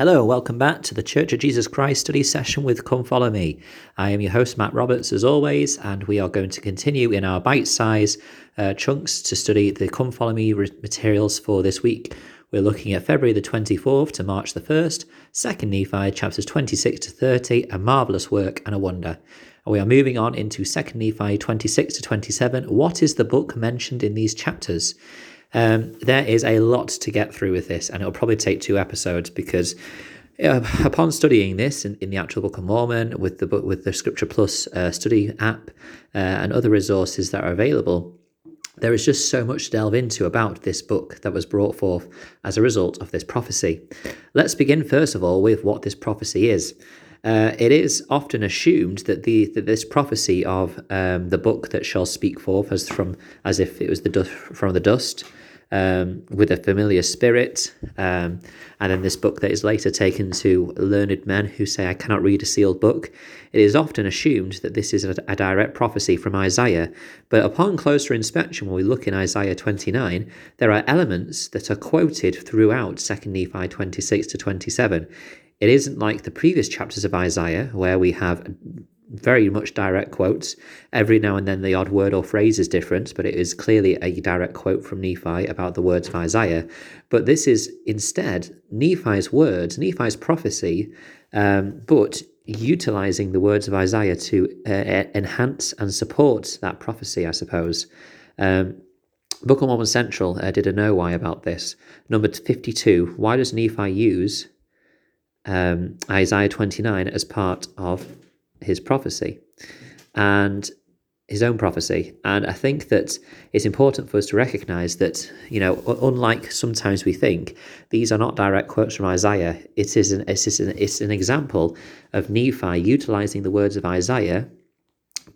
Hello, welcome back to the Church of Jesus Christ study session with Come Follow Me. I am your host, Matt Roberts, as always, and we are going to continue in our bite size uh, chunks to study the Come Follow Me materials for this week. We're looking at February the 24th to March the 1st, 2nd Nephi, chapters 26 to 30, a marvellous work and a wonder. And we are moving on into 2nd Nephi 26 to 27. What is the book mentioned in these chapters? Um, there is a lot to get through with this, and it'll probably take two episodes because uh, upon studying this in, in, the actual Book of Mormon with the book with the Scripture Plus uh, study app uh, and other resources that are available, there is just so much to delve into about this book that was brought forth as a result of this prophecy. Let's begin first of all with what this prophecy is. Uh, it is often assumed that the that this prophecy of um, the book that shall speak forth as from as if it was the from the dust um, with a familiar spirit. Um, and then this book that is later taken to learned men who say, I cannot read a sealed book. It is often assumed that this is a, a direct prophecy from Isaiah, but upon closer inspection, when we look in Isaiah 29, there are elements that are quoted throughout 2 Nephi 26 to 27. It isn't like the previous chapters of Isaiah, where we have very much direct quotes. Every now and then the odd word or phrase is different, but it is clearly a direct quote from Nephi about the words of Isaiah. But this is instead Nephi's words, Nephi's prophecy, um, but utilizing the words of Isaiah to uh, enhance and support that prophecy, I suppose. Um, Book of Mormon Central uh, did a KnoWhy about this. Number 52, why does Nephi use um, Isaiah 29 as part of his prophecy and his own prophecy. And I think that it's important for us to recognize that, you know, unlike sometimes we think, these are not direct quotes from Isaiah. It is an, it's, an, it's an example of Nephi utilizing the words of Isaiah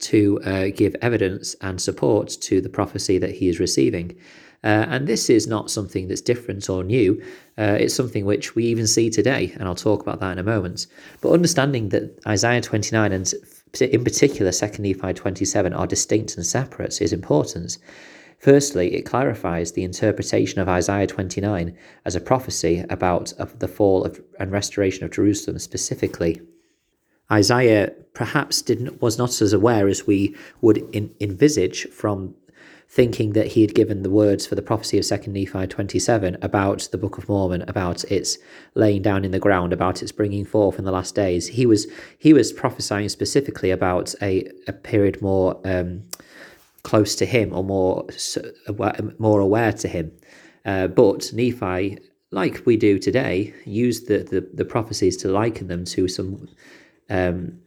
to uh, give evidence and support to the prophecy that he is receiving. Uh, and this is not something that's different or new. Uh, it's something which we even see today, and I'll talk about that in a moment. But understanding that Isaiah 29 and in particular 2 Nephi 27 are distinct and separate is important. Firstly, it clarifies the interpretation of Isaiah 29 as a prophecy about the fall of, and restoration of Jerusalem specifically. Isaiah perhaps didn't was not as aware as we would in, envisage from thinking that he had given the words for the prophecy of 2nd Nephi 27 about the Book of Mormon, about its laying down in the ground, about its bringing forth in the last days. He was he was prophesying specifically about a, a period more um, close to him or more more aware to him. Uh, but Nephi, like we do today, used the, the, the prophecies to liken them to some um,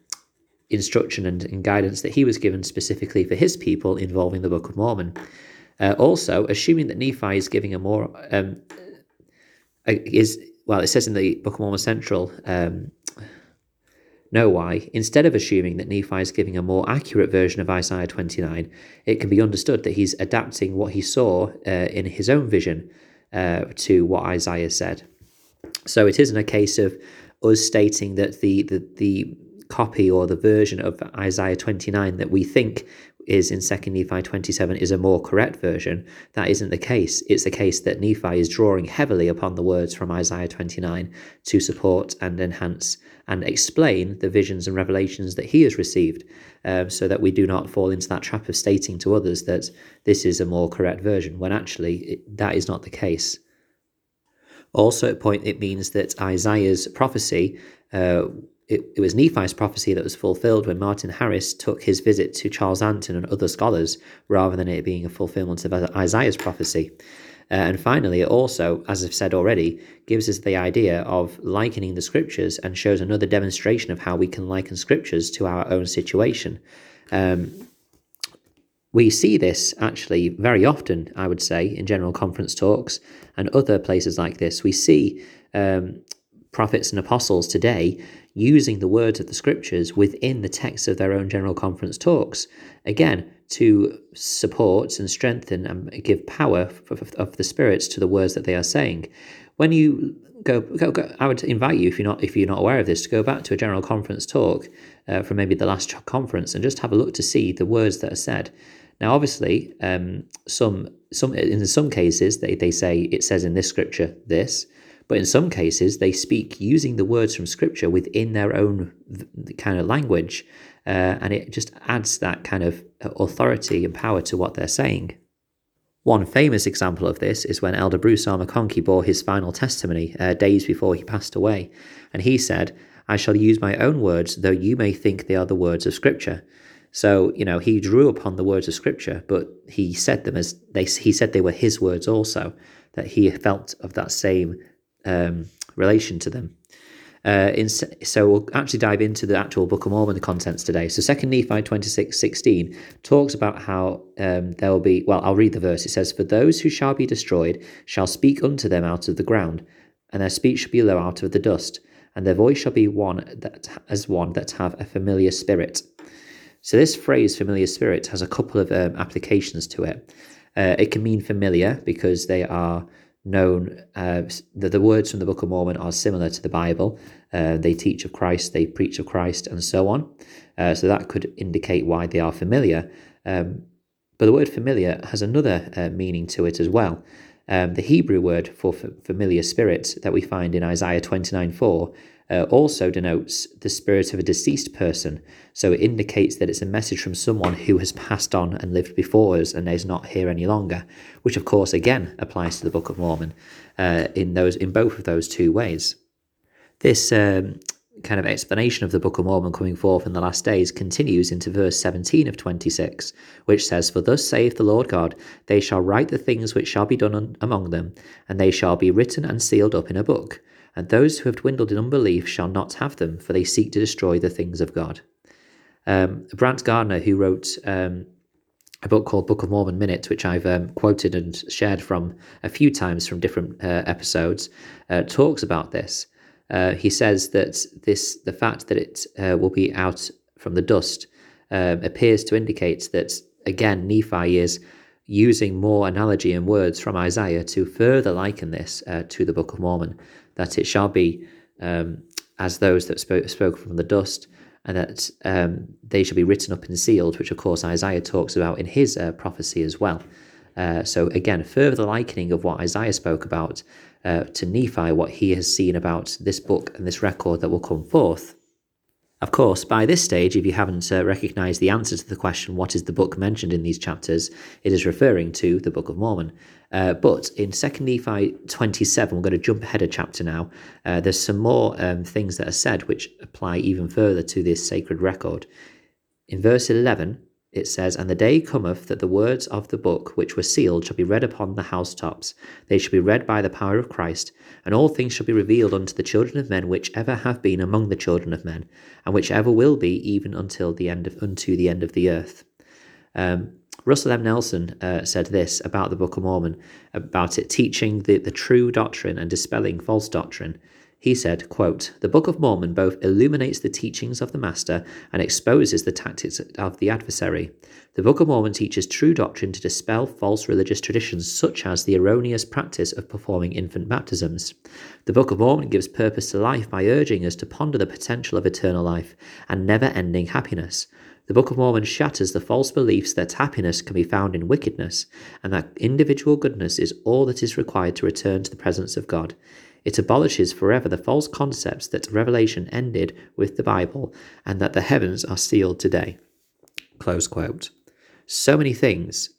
instruction and, and, guidance that he was given specifically for his people involving the Book of Mormon. Uh, also, assuming that Nephi is giving a more um, is well, it says in the Book of Mormon Central. Um, why, instead of assuming that Nephi is giving a more accurate version of Isaiah 29, it can be understood that he's adapting what he saw uh, in his own vision uh, to what Isaiah said. So it isn't a case of us stating that the the the copy or the version of Isaiah 29 that we think is in 2nd Nephi 27 is a more correct version. That isn't the case. It's the case that Nephi is drawing heavily upon the words from Isaiah 29 to support and enhance and explain the visions and revelations that he has received, um, so that we do not fall into that trap of stating to others that this is a more correct version, when actually it, that is not the case. Also, at point, it means that Isaiah's prophecy uh, it, it was Nephi's prophecy that was fulfilled when Martin Harris took his visit to Charles Anthon and other scholars, rather than it being a fulfillment of Isaiah's prophecy. Uh, and finally, it also, as I've said already, gives us the idea of likening the scriptures and shows another demonstration of how we can liken scriptures to our own situation. Um, we see this actually very often, I would say, in general conference talks and other places like this. We see um, prophets and apostles today using the words of the scriptures within the text of their own general conference talks, again, to support and strengthen and give power of the spirits to the words that they are saying. When you go, go, go I would invite you, if you're not if you're not aware of this, to go back to a general conference talk uh, from maybe the last conference and just have a look to see the words that are said. Now, obviously, um, some some in some cases they, they say it says in this scripture this, But in some cases, they speak using the words from Scripture within their own kind of language, uh, and it just adds that kind of authority and power to what they're saying. One famous example of this is when Elder Bruce R. McConkie bore his final testimony uh, days before he passed away, and he said, I shall use my own words, though you may think they are the words of Scripture. So, you know, he drew upon the words of Scripture, but he said them as they, he said they were his words also, that he felt of that same um, relation to them. Uh, in, so we'll actually dive into the actual Book of Mormon the contents today. So Second Nephi 26, 16 talks about how um, there will be, well, I'll read the verse. It says, For those who shall be destroyed shall speak unto them out of the ground, and their speech shall be low out of the dust, and their voice shall be one that as one that have a familiar spirit. So this phrase, familiar spirit, has a couple of um, applications to it. Uh, it can mean familiar because they are known uh, the, the words from the Book of Mormon are similar to the Bible. Uh, they teach of Christ, they preach of Christ, and so on. Uh, so that could indicate why they are familiar. Um, but the word familiar has another uh, meaning to it as well. Um, the Hebrew word for familiar spirit that we find in Isaiah 29 4 uh, also denotes the spirit of a deceased person. So it indicates that it's a message from someone who has passed on and lived before us and is not here any longer, which of course again applies to the Book of Mormon uh, in those in both of those two ways. This um, kind of explanation of the Book of Mormon coming forth in the last days continues into verse 17 of 26, which says, For thus saith the Lord God, they shall write the things which shall be done among them, and they shall be written and sealed up in a book and those who have dwindled in unbelief shall not have them, for they seek to destroy the things of God. Um, Brant Gardner, who wrote um, a book called Book of Mormon Minute, which I've um, quoted and shared from a few times from different uh, episodes, uh, talks about this. Uh, he says that this, the fact that it uh, will be out from the dust, um, appears to indicate that again Nephi is using more analogy and words from Isaiah to further liken this uh, to the Book of Mormon that it shall be um, as those that spoke, from the dust, and that um, they shall be written up and sealed, which of course Isaiah talks about in his uh, prophecy as well. Uh, so again, further likening of what Isaiah spoke about uh, to Nephi, what he has seen about this book and this record that will come forth. Of course, by this stage, if you haven't uh, recognized the answer to the question, what is the book mentioned in these chapters, it is referring to the Book of Mormon. Uh, but in 2 Nephi 27, we're going to jump ahead a chapter now. Uh, there's some more um, things that are said which apply even further to this sacred record. In verse 11, it says, And the day cometh that the words of the book which were sealed shall be read upon the housetops. They shall be read by the power of Christ, and all things shall be revealed unto the children of men which ever have been among the children of men, and which ever will be even until the end of unto the end of the earth. Um, Russell M. Nelson uh, said this about the Book of Mormon, about it teaching the, the true doctrine and dispelling false doctrine. He said, quote, The Book of Mormon both illuminates the teachings of the Master and exposes the tactics of the adversary. The Book of Mormon teaches true doctrine to dispel false religious traditions such as the erroneous practice of performing infant baptisms. The Book of Mormon gives purpose to life by urging us to ponder the potential of eternal life and never ending happiness. The Book of Mormon shatters the false beliefs that happiness can be found in wickedness and that individual goodness is all that is required to return to the presence of God. It abolishes forever the false concepts that Revelation ended with the Bible and that the heavens are sealed today. Close quote. So many things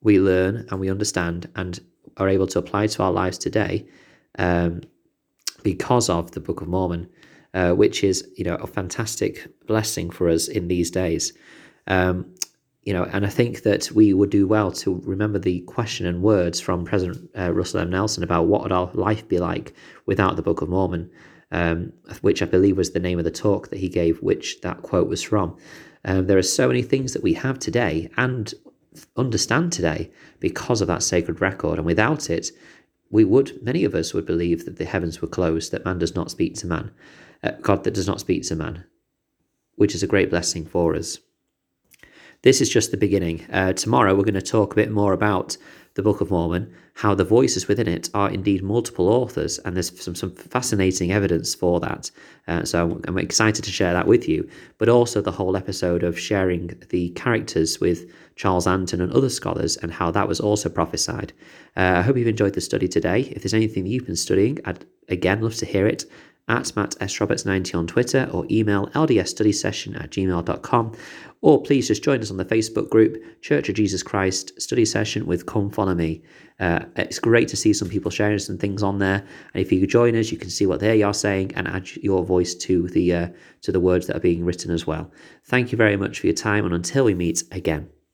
we learn and we understand and are able to apply to our lives today um, because of the Book of Mormon, uh, which is you know a fantastic blessing for us in these days. Um, you know, and I think that we would do well to remember the question and words from President uh, Russell M. Nelson about what would our life be like without the Book of Mormon, um, which I believe was the name of the talk that he gave, which that quote was from. Um, there are so many things that we have today and understand today because of that sacred record, and without it, we would, many of us would believe that the heavens were closed, that man does not speak to man, uh, God that does not speak to man, which is a great blessing for us. This is just the beginning. Uh, tomorrow, we're going to talk a bit more about the Book of Mormon, how the voices within it are indeed multiple authors, and there's some, some fascinating evidence for that. Uh, so I'm excited to share that with you, but also the whole episode of sharing the characters with Charles Anthon and other scholars and how that was also prophesied. Uh, I hope you've enjoyed the study today. If there's anything that you've been studying, I'd again love to hear it at Matt S. Roberts 90 on Twitter or email ldsstudysession at gmail.com. Or please just join us on the Facebook group, Church of Jesus Christ Study Session with Come Follow Me. Uh, it's great to see some people sharing some things on there. And if you could join us, you can see what they are saying and add your voice to the uh, to the words that are being written as well. Thank you very much for your time, and until we meet again.